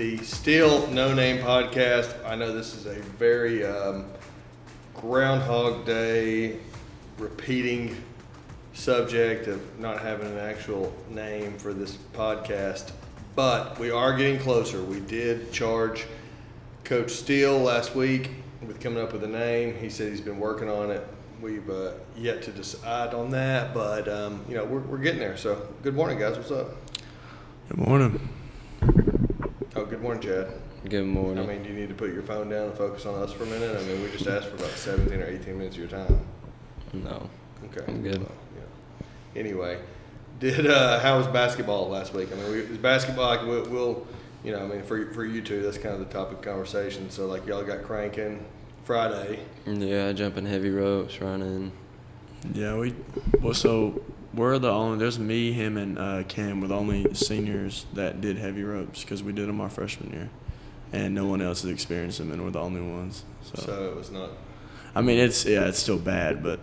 the Still No Name podcast. I know this is a very um, Groundhog Day repeating subject of not having an actual name for this podcast, but we are getting closer. We did charge Coach Steele last week with coming up with a name. He said he's been working on it. We've uh, yet to decide on that, but um, you know we're, we're getting there. So, good morning, guys. What's up? Good morning. Oh, good morning, Chad. Good morning. I mean, do you need to put your phone down and focus on us for a minute? I mean, we just asked for about 17 or 18 minutes of your time. no. Okay. I'm good. Well, yeah. Anyway, did uh, how was basketball last week? I mean, we, basketball like we'll, we'll, you know, I mean, for for you two, that's kind of the topic of conversation. So like y'all got cranking Friday. Yeah, jumping heavy ropes, running. Yeah, we. Well, so we're the only. There's me, him, and uh, Cam were the only seniors that did heavy ropes because we did them our freshman year, and no one else has experienced them, and we're the only ones. So, So it was not I mean, it's yeah, it's still bad, but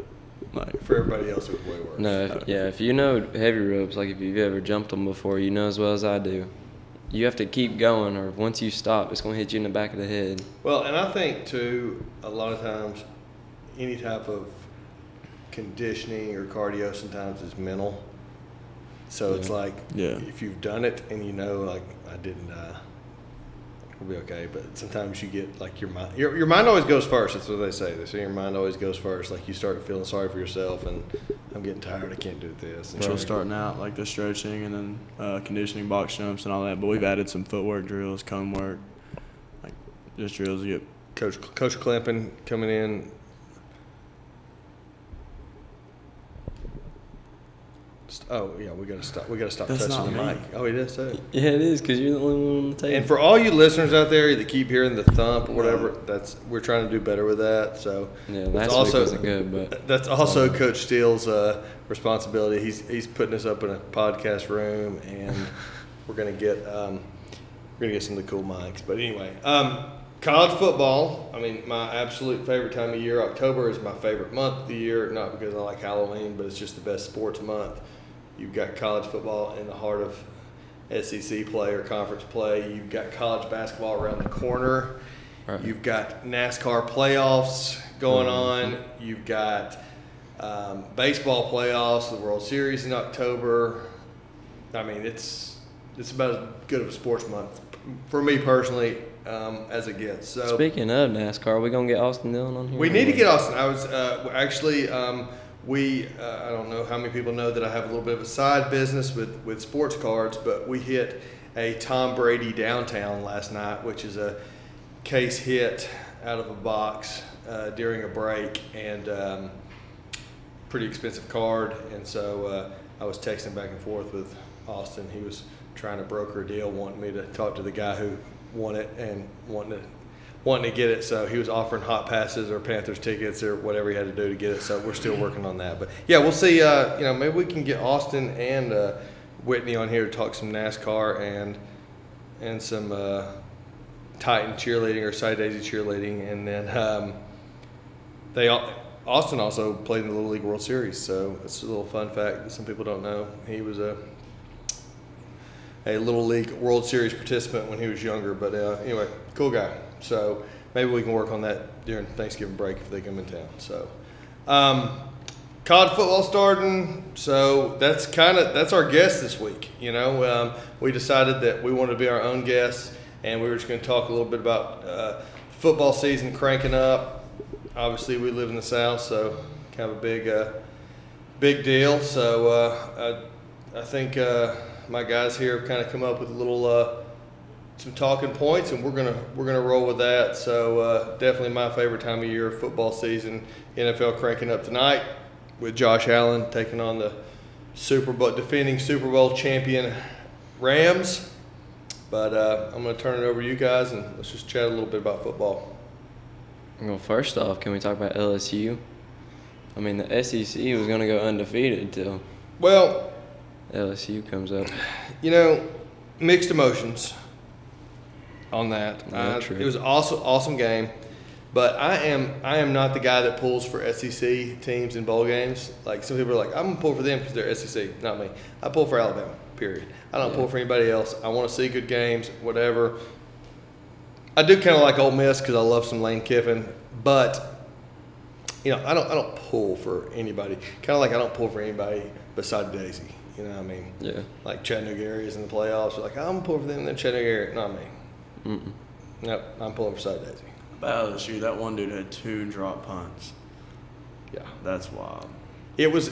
like for everybody else. It was way worse. No, if, yeah, if you know heavy ropes, like if you've ever jumped them before, you know as well as I do. You have to keep going, or once you stop, it's gonna hit you in the back of the head. Well, and I think too, a lot of times, any type of conditioning or cardio sometimes is mental. So it's like, Yeah. if you've done it and you know, like, I didn't, uh, we'll be okay. But sometimes you get like your mind, your, your mind always goes first. That's what they say. They say your mind always goes first. Like you start feeling sorry for yourself and I'm getting tired. I can't do this. And so you're starting out like the stretching and then uh, conditioning, box jumps, and all that. But we've added some footwork drills, cone work, like just drills to get. Coach Coach Clampin coming in. St- Oh yeah, we gotta stop. We gotta stop That's touching the me. mic. Oh, it is too. Yeah, it is, cause you're the only one on the table. And for all you listeners out there that keep hearing the thump or whatever, that's we're trying to do better with that. So yeah, last also- week wasn't good, but that's also Coach Steele's uh, responsibility. He's he's putting us up in a podcast room, and we're gonna get um, we're gonna get some of the cool mics. But anyway, um, college football. I mean, my absolute favorite time of year. October is my favorite month of the year, not because I like Halloween, but it's just the best sports month. You've got college football in the heart of SEC play or conference play. You've got college basketball around the corner. Right. You've got NASCAR playoffs going on. You've got um, baseball playoffs, the World Series in October. I mean, it's it's about as good of a sports month for me personally um, as it gets. So speaking of NASCAR, are we gonna get Austin Dillon on here? we need to get Austin. I was uh, actually um, we uh, I don't know how many people know that I have a little bit of a side business with with sports cards, but we hit a Tom Brady downtown last night, which is a case hit out of a box uh, during a break and um, pretty expensive card. And so uh, I was texting back and forth with Austin. He was trying to broker a deal, wanting me to talk to the guy who won it and wanting to wanting to get it. So he was offering hot passes or Panthers tickets or whatever he had to do to get it. So we're still working on that. But yeah, we'll see. Uh, you know, maybe we can get Austin and uh, Whitney on here to talk some NASCAR and and some uh, Titan cheerleading or Soddy Daisy cheerleading, and then um, they all. Austin also played in the Little League World Series, so it's a little fun fact that some people don't know. He was a a Little League World Series participant when he was younger, but uh, anyway, cool guy. So maybe we can work on that during Thanksgiving break if they come in town. So um, college football starting, so that's kind of that's our guest this week. You know, um, we decided that we wanted to be our own guests, and we were just going to talk a little bit about uh, football season cranking up. Obviously, we live in the South, so kind of a big, uh, big deal. So uh, I, I think uh, my guys here have kind of come up with a little uh, some talking points, and we're gonna we're gonna roll with that. So uh, definitely my favorite time of year, football season. NFL cranking up tonight with Josh Allen taking on the Super Bowl defending Super Bowl champion Rams. But uh, I'm gonna turn it over to you guys, and let's just chat a little bit about football. Well, first off, can we talk about LSU? I mean, the SEC was gonna go undefeated till Well, LSU comes up. you know, mixed emotions on that. Yeah. It was awesome, awesome game. But I am I am not the guy that pulls for SEC teams in bowl games. Like some people are like, I'm gonna pull for them because they're SEC. Not me. I pull for Alabama. Period. I don't Yeah. pull for anybody else. I want to see good games, whatever. I do kind of like Ole Miss because I love some Lane Kiffin, but you know, I don't I don't pull for anybody. Kind of like I don't pull for anybody beside Daisy. You know what I mean? Yeah. Like Chattanooga areas in the playoffs. They're like I'm gonna pull for them. Then Chattanooga area, not me. Mm-mm. Nope, I'm pulling for Soddy Daisy. About LSU, that one dude had two drop punts. Yeah. That's wild. It was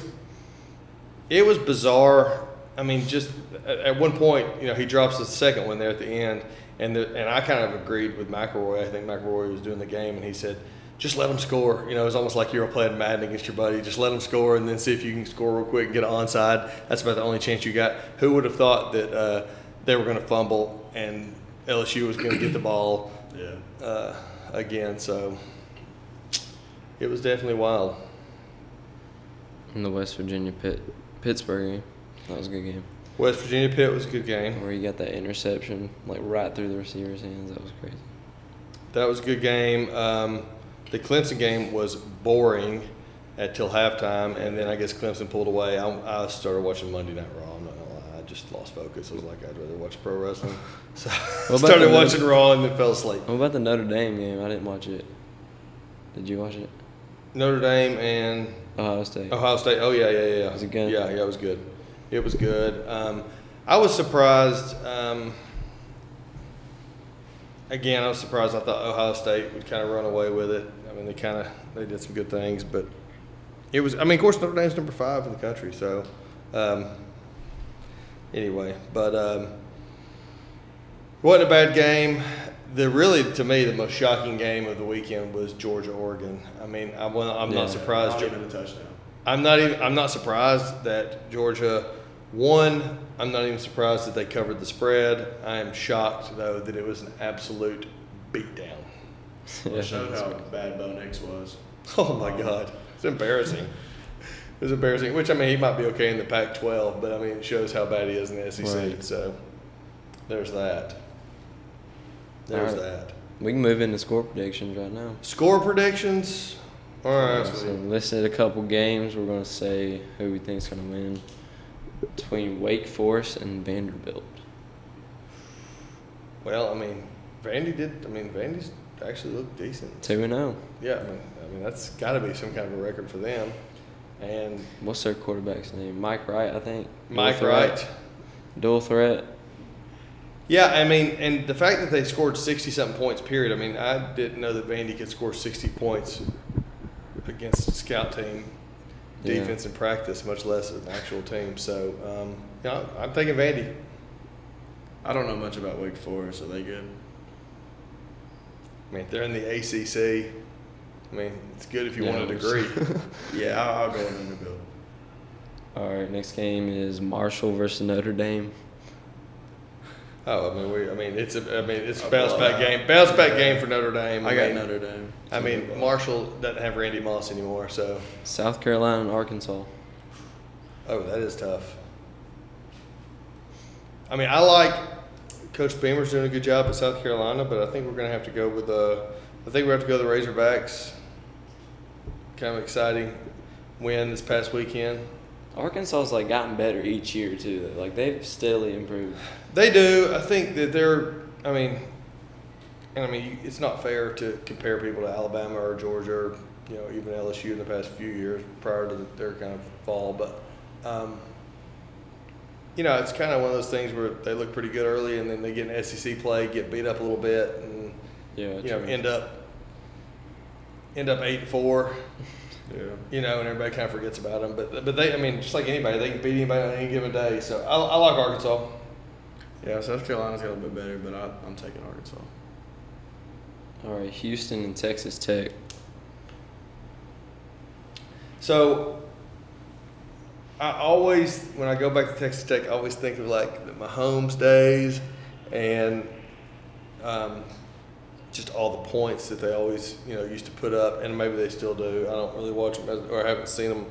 it was bizarre. I mean, just at, at one point, you know, he drops the second one there at the end, and the, and I kind of agreed with McElroy. I think McElroy was doing the game, and he said, "Just let them score." You know, it's almost like you were playing Madden against your buddy. Just let them score, and then see if you can score real quick and get an onside. That's about the only chance you got. Who would have thought that uh, they were going to fumble and LSU was going to get the ball Yeah. uh, again? So it was definitely wild. In the West Virginia Pitt Pittsburgh game. That was a good game. West Virginia Pitt was a good game. Where he got that interception like right through the receiver's hands. That was crazy. That was a good game. Um, the Clemson game was boring until halftime, and then I guess Clemson pulled away. I, I started watching Monday Night Raw. I'm not gonna lie, I just lost focus. I was like, I'd rather watch pro wrestling. So I started watching Raw and then fell asleep. What about the Notre Dame game? I didn't watch it. Did you watch it? Notre Dame and Ohio State. Ohio State. Oh yeah, yeah, yeah. Was it good? Yeah, yeah, it was good. It was good. Um, I was surprised. Um, again, I was surprised. I thought Ohio State would kind of run away with it. I mean, they kind of they did some good things, but it was. I mean, of course, Notre Dame's number five in the country. So um, anyway, but um, wasn't a bad game. The really, to me, the most shocking game of the weekend was Georgia Oregon. I mean, I, I'm Yeah. not surprised. Not even a touchdown. I'm not even. I'm not surprised that Georgia won. I'm not even surprised that they covered the spread. I am shocked though that it was an absolute beatdown. Well, it showed how bad Bo Nix was. Oh my God, it's embarrassing. it's embarrassing. Which I mean, he might be okay in the Pac-12, but I mean, it shows how bad he is in the SEC. Right. So there's that. There's All right. that. We can move into score predictions right now. Score predictions. All right. So listed a couple games. We're gonna say who we think's gonna win between Wake Forest and Vanderbilt. Well, I mean, Vandy did. I mean, Vandy's actually looked decent. Two and zero. Yeah, I mean, I mean that's got to be some kind of a record for them. And What's their quarterback's name? Mike Wright, I think. Mike Dual threat. Wright. Dual threat. Yeah, I mean, and the fact that they scored sixty something points, period. I mean, I didn't know that Vandy could score sixty points against a scout team Yeah. defense in practice, much less an actual team. So, um, yeah, I'm thinking Vandy. I don't know much about Wake Forest. Are they good? I mean, they're in the ACC. I mean, it's good if you Yeah, want a it degree. Yeah, I'll, I'll go with Vanderbilt. All right, next game is Marshall versus Notre Dame. oh, I mean, we. I mean, it's a. I mean, it's a A bounce back game. Bounce back game for Notre Dame. I got mean, Notre Dame. I mean, Marshall doesn't have Randy Moss anymore, so South Carolina and Arkansas. oh, that is tough. I mean, I like Coach Beamer's doing a good job at South Carolina, but I think we're going to have to go with the. I think we have to go the Razorbacks. Kind of exciting win this past weekend. Arkansas's like gotten better each year too. Like they've steadily improved. They do. I think that they're. I mean, and I mean, it's not fair to compare people to Alabama or Georgia or you know even LSU in the past few years prior to their kind of fall. But um, you know, it's kind of one of those things where they look pretty good early, and then they get an SEC play, get beat up a little bit, and Yeah, you know true. end up end up eight and four. Yeah. You know, and everybody kind of forgets about them. But but they, I mean, just like anybody, they can beat anybody on any given day. So I, I like Arkansas. Yeah, South Carolina's got a little bit better, but I, I'm taking Arkansas. All right, Houston and Texas Tech. So I always, when I go back to Texas Tech, I always think of like the Mahomes days and um, just all the points that they always, you know, used to put up, and maybe they still do. I don't really watch them as- or haven't seen them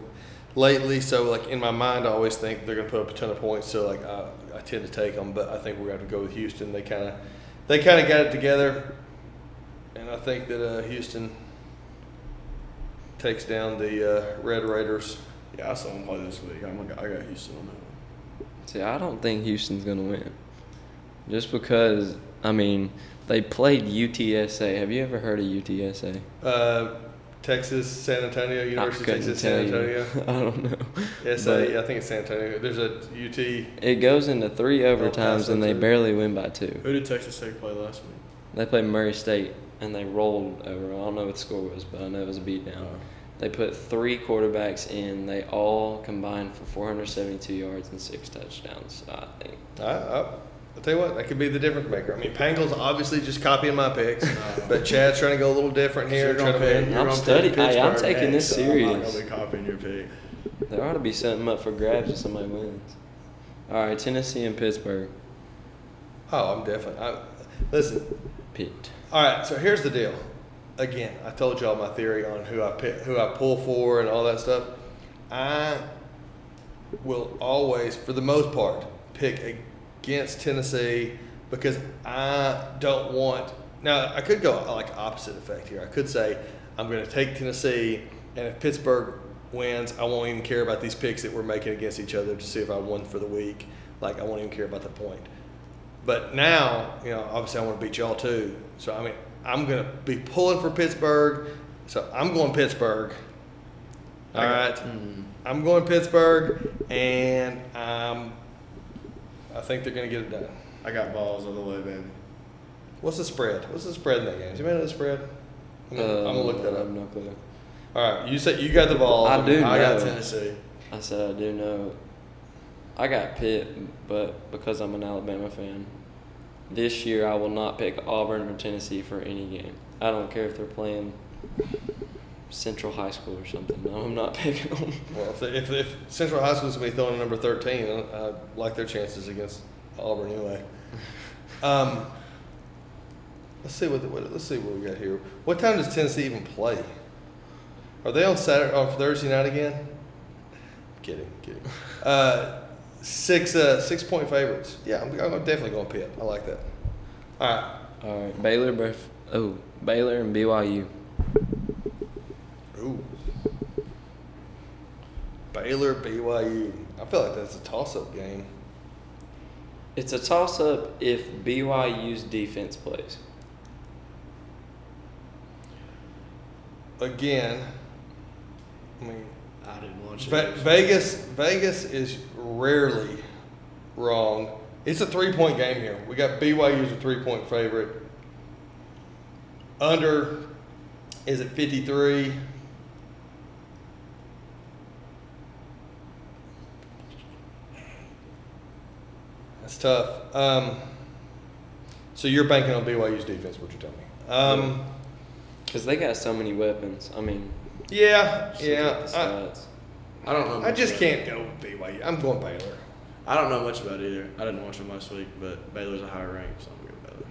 lately. So like in my mind, I always think they're going to put up a ton of points. So like I, I tend to take them, but I think we're going to have to go with Houston. They kind of, they kind of got it together, and I think that uh, Houston takes down the uh, Red Raiders. Yeah, I saw them play this week. I'm, I got Houston on that one. See, I don't think Houston's gonna win, just because I mean, they played UTSA. Have you ever heard of UTSA? Uh, Texas, San Antonio, University of Texas, San tell you. Antonio. I don't know. SA, But I think it's San Antonio. There's a UT. It goes into three overtimes and they barely win by two. Who did Texas Tech play last week? They played Murray State and they rolled over. I don't know what the score was, but I know it was a beatdown. They put three quarterbacks in. They all combined for 472 yards and six touchdowns. I think. I, I, I'll tell you what, that could be the difference maker. I mean, Pangle's obviously just copying my picks, uh, but Chad's trying to go a little different here. You're trying gonna pick- I'm studying- hey, I'm taking this next, so I'm not gonna be copying your pick. There ought to be something up for grabs if somebody wins. All right, Tennessee and Pittsburgh. Oh, I'm definitely. I, listen, Picked. All right, so here's the deal. Again, I told y'all my theory on who I pick, who I pull for, and all that stuff. I will always, for the most part, pick against Tennessee because I don't want. Now, I could go like opposite effect here. I could say I'm going to take Tennessee, and if Pittsburgh wins, I won't even care about these picks that we're making against each other to see if I won for the week. Like I won't even care about the point. But now, you know, obviously I want to beat y'all too. So I mean, I'm gonna be pulling for Pittsburgh. So I'm going Pittsburgh. All right, I'm going Pittsburgh, and um, I think they're gonna get it done. I got balls on the way, baby. What's the spread? What's the spread in that game? Anybody know the spread? I'm gonna, I'm gonna look that up. have no clue. All right, you said you got the ball. I do know I got. Tennessee. I said I do know. I got Pitt, but because I'm an Alabama fan, this year I will not pick Auburn or Tennessee for any game. I don't care if they're playing Central High School or something. No, I'm not picking them. Well, if, if, if Central High School is gonna be throwing number thirteen, I, I like their chances against Auburn anyway. Um, let's see what, the, what let's see what we got here. What time does Tennessee even play? Are they on Saturday on Thursday night again? kidding, kidding. Uh, six uh, six point favorites. Yeah, I'm, I'm definitely going Pitt. I like that. All right. All right, Baylor, oh Baylor and BYU. Ooh. Baylor, BYU. I feel like that's a toss-up game. It's a toss-up if BYU's defense plays. Again, I mean, I didn't watch Ve- it. Vegas, Vegas is rarely wrong. It's a three-point game here. We got BYU as a three-point favorite. Under is at fifty-three. That's tough. Um, so you're banking on BYU's defense, what you're telling me? Um, Because they got so many weapons. I mean, yeah, just yeah. I. I don't know. I just about can't go with BYU. I'm going Baylor. I don't know much about either. I didn't watch them last week, but Baylor's a higher rank, so I'm going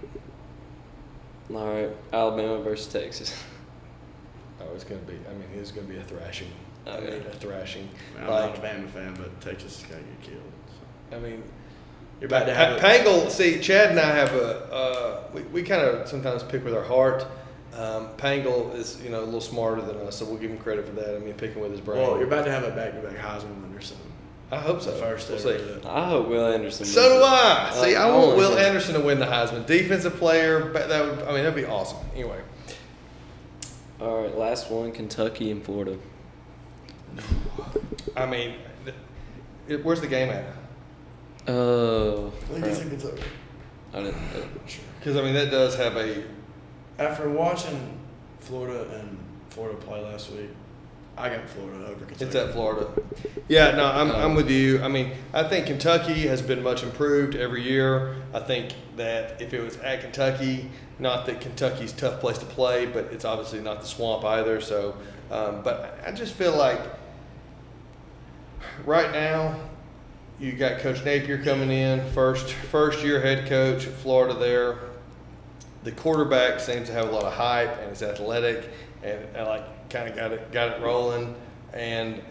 Baylor. All right, Alabama versus Texas. Oh, it's gonna be. I mean, it's gonna be a thrashing. I Okay. mean, a thrashing. I mean, I'm Like, not a Bama fan, but Texas is going to get killed. So. I mean, You're about to Pa- have it. Pangle. See, Chad and I have a. Uh, we we kind of sometimes pick with our heart. Um, Pangle is you know a little smarter than us, so we'll give him credit for that. I mean, picking with his brain. Well, you're about to have a back-to-back Heisman winner soon. I hope so. First We'll ever. see. I hope Will Anderson. So wins do it. I. See, I, I want want Will. Anderson to win the Heisman. Defensive player. but That would. I mean, that'd be awesome. Anyway. All right, last one: Kentucky and Florida. I mean, it, where's the game at? Oh, I think it's in Kentucky. I didn't. uh, Because I mean, that does have a. After watching Florida and Florida play last week, I got Florida over Kentucky. It's at Florida. Yeah, no, I'm, I'm with you. I mean, I think Kentucky has been much improved every year. I think that if it was at Kentucky, not that Kentucky's tough place to play, but it's obviously not the swamp either. So, um, but I just feel like right now, you got Coach Napier coming in, first first year head coach at Florida there. The quarterback seems to have a lot of hype and is athletic and, and like kind of got it got it rolling. And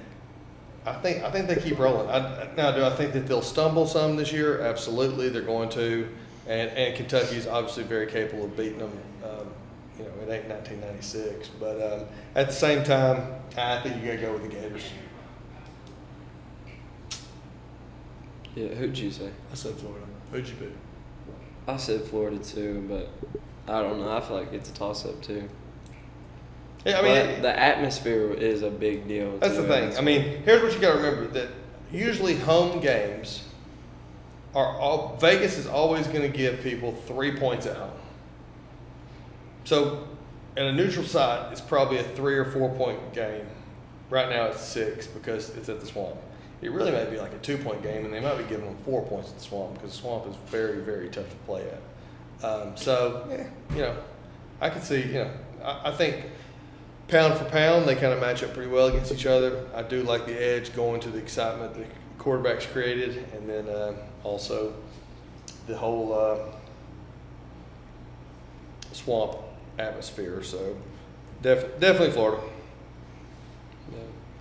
I think I think they keep rolling. I, now, do I think that they'll stumble some this year? Absolutely, they're going to. And and Kentucky is obviously very capable of beating them. Um, you know, it ain't 1996, but um, at the same time, I think you got to go with the Gators. Yeah, who'd you say? I said Florida. Who'd you pick? I said Florida too, but I don't know. I feel like it's a toss up too. Yeah, I mean, it- the atmosphere is a big deal. That's too. the thing. I mean, here's what you got to remember: that usually home games are all Vegas is always going to give people three points at home. So, in a neutral site, it's probably a three or four point game. Right now, it's six because it's at the Swamp. It really might be like a two point game, and they might be giving them four points at the Swamp because the Swamp is very, very tough to play at. Um, so, yeah, you know, I could see, you know, I, I think pound for pound, they kind of match up pretty well against each other. I do like the edge going to the excitement the quarterbacks created, and then uh, also the whole uh, swamp atmosphere. So def- definitely Florida.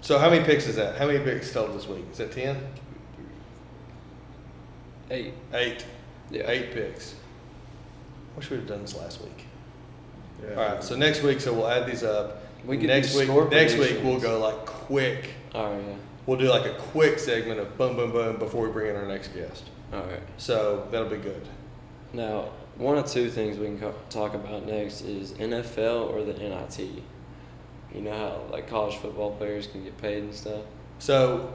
Yeah. So how many picks is that? How many picks total this week? Is that ten? Eight. Eight. Yeah. Eight picks. I wish we'd have done this last week. Yeah. All right. So next week, so we'll add these up. We could next week. Next week we'll go like quick. All right. Yeah. We'll do like a quick segment of boom, boom, boom before we bring in our next guest. All right. So that'll be good. Now, one or two things we can co- talk about next is NFL or the NIT. You know how like college football players can get paid and stuff. So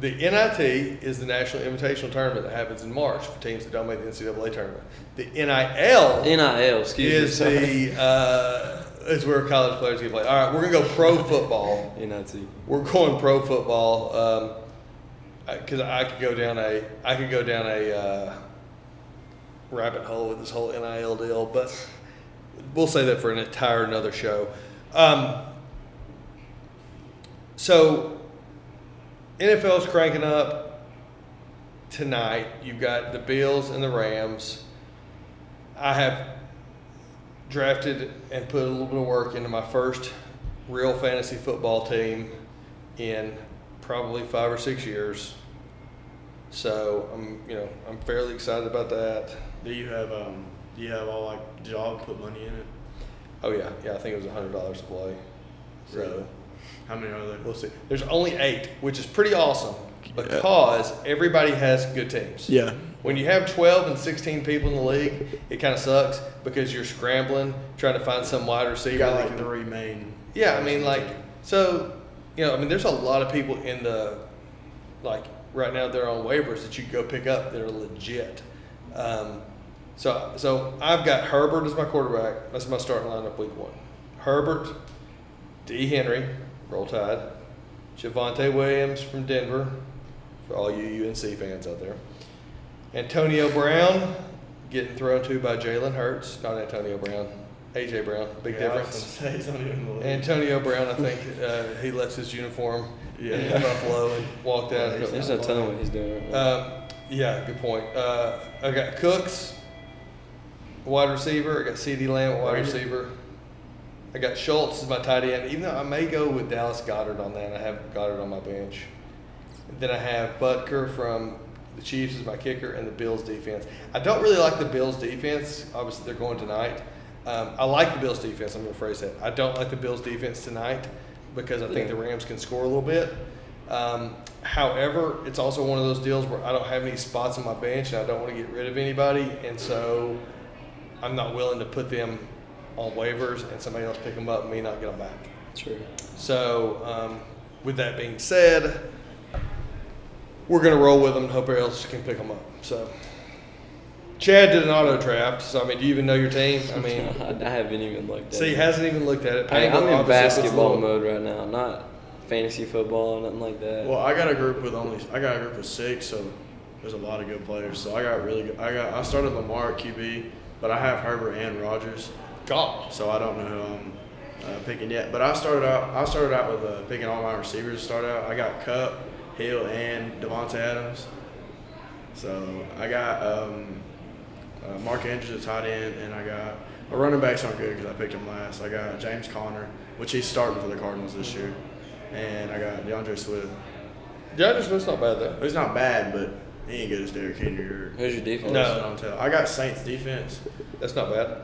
the NIT is the National Invitational Tournament that happens in March for teams that don't make the NCAA tournament. The NIL NIL, excuse is me. the uh, is where college players get played. All right, we're gonna go pro football. NIT. We're going pro football because I, could go down a I could go down a uh, rabbit hole with this whole NIL deal, but we'll say that for an entire another show. Um, so NFL's cranking up tonight. You've got the Bills and the Rams. I have drafted and put a little bit of work into my first real fantasy football team in probably five or six years. So I'm, you know, I'm fairly excited about that. Do you have um? Do you have all like? Did y'all put money in it? Oh yeah, yeah. I think it was a hundred dollars to play. So Really? How many are there? we'll see. There's only eight, which is pretty awesome because everybody has good teams. Yeah. When you have 12 and 16 people in the league, it kind of sucks because you're scrambling trying to find some wide receiver. You got like three main. Yeah, I mean, like, so, you know, I mean, there's a lot of people in the, like, right now they're on waivers that you go pick up that are legit. Um, so, so I've got Herbert as my quarterback. That's my starting lineup week one. Herbert, D. Henry, roll tide, Javonte Williams from Denver, for all you UNC fans out there. Antonio Brown, getting thrown to by Jalen Hurts, not Antonio Brown, AJ Brown, big Yeah, I difference. say, he's not even in the league. Antonio Brown, I think uh, he left his uniform Yeah. in Buffalo and walked out. Yeah, There's no telling what he's doing. Right now. Um, yeah, good point. Uh, I got Cooks, wide receiver. I got CeeDee Lamb, wide Brandin. receiver. I got Schultz as my tight end. Even though I may go with Dallas Goedert on that, I have Goedert on my bench. Then I have Butker from the Chiefs as my kicker and the Bills defense. I don't really like the Bills defense. Obviously, they're going tonight. Um, I like the Bills defense. I'm going to phrase that. I don't like the Bills defense tonight because I think Yeah. the Rams can score a little bit. Um, however, it's also one of those deals where I don't have any spots on my bench and I don't want to get rid of anybody, and so I'm not willing to put them on waivers and somebody else pick them up and me not get them back. True. So, um, with that being said, we're going to roll with them and hope everybody else can pick them up. So, Chad did an auto draft. So, I mean, do you even know your team? I mean, I haven't even looked at it. see, he hasn't even looked at it. I, I'm Pangle in obviously puts a basketball mode right now, not fantasy football, or nothing like that. Well, I got a group with only I got a group of six, so there's a lot of good players. So I got really good. I got I started Lamar at QB, but I have Herbert and Rodgers, God. so I don't know who I'm uh, picking yet. But I started out I started out with uh, picking all my receivers to start out. I got Kupp, Hill, and Davante Adams. So I got um, uh, Mark Andrews at tight end, and I got a running backs aren't good because I picked him last. I got James Conner, which he's starting for the Cardinals this year, and I got D'Andre Swift. D'Andre Swift's not bad, though. He's not bad, but he ain't good as Derrick Henry or Who's your defense? No. Dontel. I got Saints defense. That's not bad.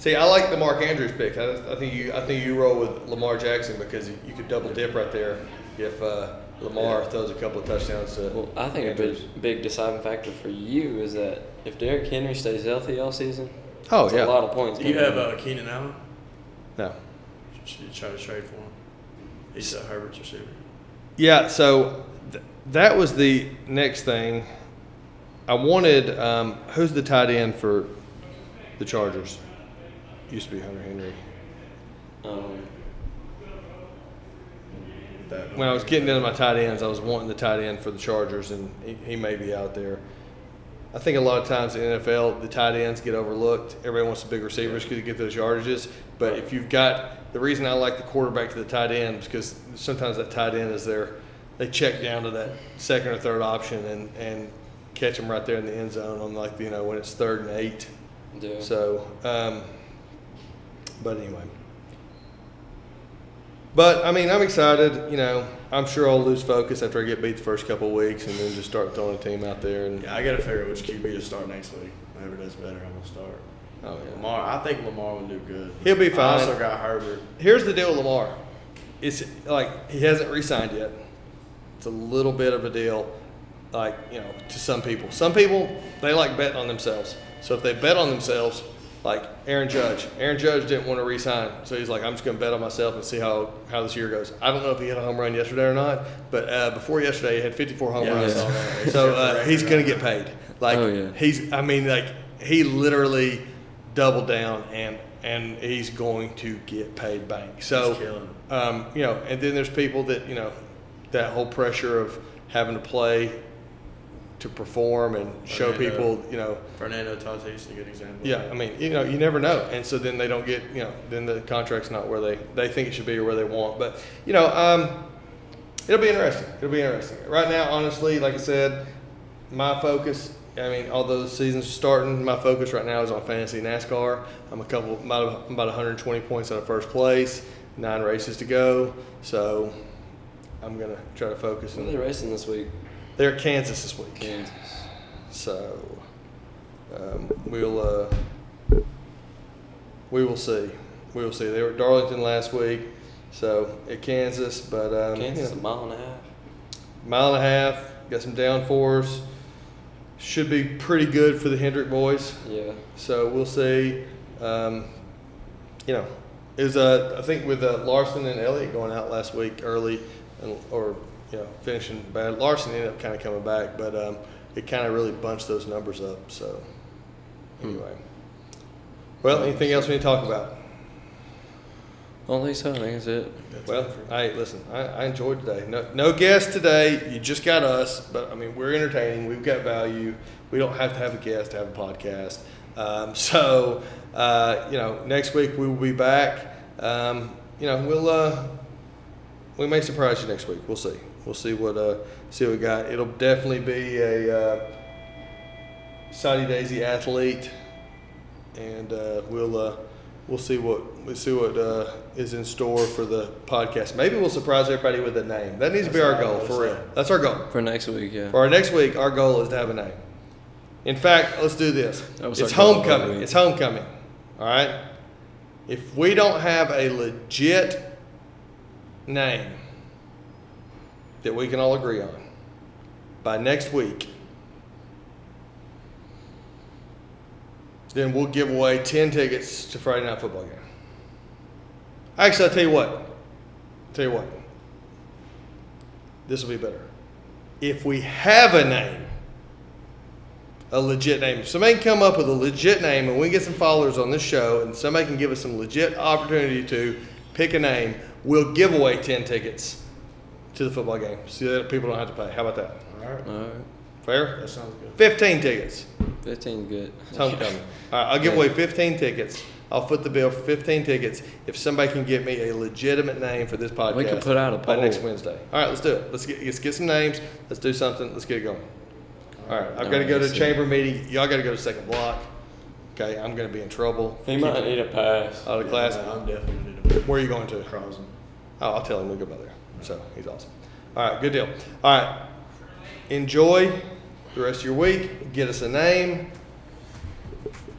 See, I like the Mark Andrews pick. I, I think you, I think you roll with Lamar Jackson because you, you could double dip right there. if uh, Lamar throws a couple of touchdowns to. Well, I think a big, big deciding factor for you is that if Derrick Henry stays healthy all season, Oh yeah. a lot of points. Do you have in. uh, Keenan Allen? No. Should you try to trade for him? He's a Herbert's receiver. Yeah, so th- that was the next thing. I wanted um, who's the tight end for the Chargers? Used to be Hunter Henry. Um, That When I was getting into my tight ends, I was wanting the tight end for the Chargers, and he, he may be out there. I think a lot of times in the NFL, the tight ends get overlooked. Everybody wants the big receivers because you get those yardages. But if you've got the reason I like the quarterback to the tight end is because sometimes that tight end is there. They check down to that second or third option and, and catch them right there in the end zone on like you know when it's third and eight. yeah. So, um, but anyway. But I mean, I'm excited. You know, I'm sure I'll lose focus after I get beat the first couple of weeks, and then just start throwing a team out there. And Yeah, I got to figure out which QB to start next week. Whoever does better, I'm gonna start. oh yeah. Lamar, I think Lamar will do good. He'll be fine. I also got Herbert. Here's the deal with Lamar. It's like he hasn't re-signed yet. It's a little bit of a deal, like you know, to some people. Some people they like betting on themselves. So if they bet on themselves, like Aaron Judge, Aaron Judge didn't want to re-sign, so he's like, I'm just going to bet on myself and see how how this year goes. I don't know if he hit a home run yesterday or not, but uh, before yesterday he had 54 home Yeah, runs. that. So He set the uh, he's going to get paid. Like Oh, yeah. he's, I mean, like he literally doubled down and and he's going to get paid bank. So He's killing it. um, you know, and then there's people that you know, that whole pressure of having to play, to perform and show people, you know, Fernando Tatis is a good example. yeah. I mean, you know, you never know, and so then they don't get, you know, then the contract's not where they they think it should be or where they want. But you know, um, it'll be interesting. It'll be interesting. Right now, honestly, like I said, my focus. I mean, although the season's starting, my focus right now is on fantasy NASCAR. I'm a couple, about, about 120 points out of first place, nine races to go. So I'm gonna try to focus. Who are they racing this week? They're at Kansas this week. Kansas. So um, we'll uh, we will see. We will see. They were at Darlington last week, so at Kansas, but um, Kansas you a mile and a half. mile and a half. Got some downforce. Should be pretty good for the Hendrick boys. Yeah. So we'll see. Um, you know, is uh, I think with uh, Larson and Elliott going out last week early, and, or you know finishing bad. Larson ended up kind of coming back, but um, it kind of really bunched those numbers up. So anyway, well, anything else we need to talk about? I don't think so. I think that's it. That's Well, it for- hey, listen, I, I enjoyed today. No, no guest today. You just got us, but I mean, we're entertaining. We've got value. We don't have to have a guest to have a podcast. Um, so, uh, you know, next week we will be back. Um, you know, we'll uh, we may surprise you next week. We'll see. We'll see what uh, see what we got. It'll definitely be a uh, Soddy Daisy athlete, and uh, we'll uh, we'll see what we'll see what uh, is in store for the podcast. Maybe we'll surprise everybody with a name. That needs to be our goal for real. That's our goal. For next week, yeah. For our next week, our goal is to have a name. In fact, let's do this. It's homecoming. It's homecoming. All right. If we don't have a legit name that we can all agree on by next week, then we'll give away 10 tickets to Friday Night Football game. Actually, I'll tell you what. tell you what. This will be better. If we have a name, a legit name, if somebody can come up with a legit name and we get some followers on this show and somebody can give us some legit opportunity to pick a name, we'll give away 10 tickets to the football game so that people don't have to pay. How about that? All right. All right. Fair? That sounds good. 15 tickets. 15 good. It's homecoming. All right, I'll give away 15 tickets. I'll foot the bill for 15 tickets if somebody can get me a legitimate name for this podcast. We can put out a by poll. next Wednesday. All right, let's do it. Let's get let's get some names. Let's do something. Let's get it going. All right, I've got to go to Alright, so- chamber meeting. Y'all got to go to second block. Okay, I'm going to be in trouble. He might need a pass. out of Yeah, class. I'm definitely going to Where are you going to? Crosby. Oh, I'll tell him we'll go by there. So he's awesome. All right, good deal. All right, enjoy the rest of your week. Get us a name.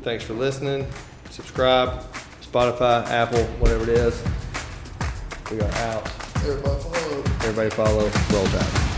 Thanks for listening. Subscribe, Spotify, Apple, whatever it is. We are out. Everybody follow. Everybody follow Roll Tide.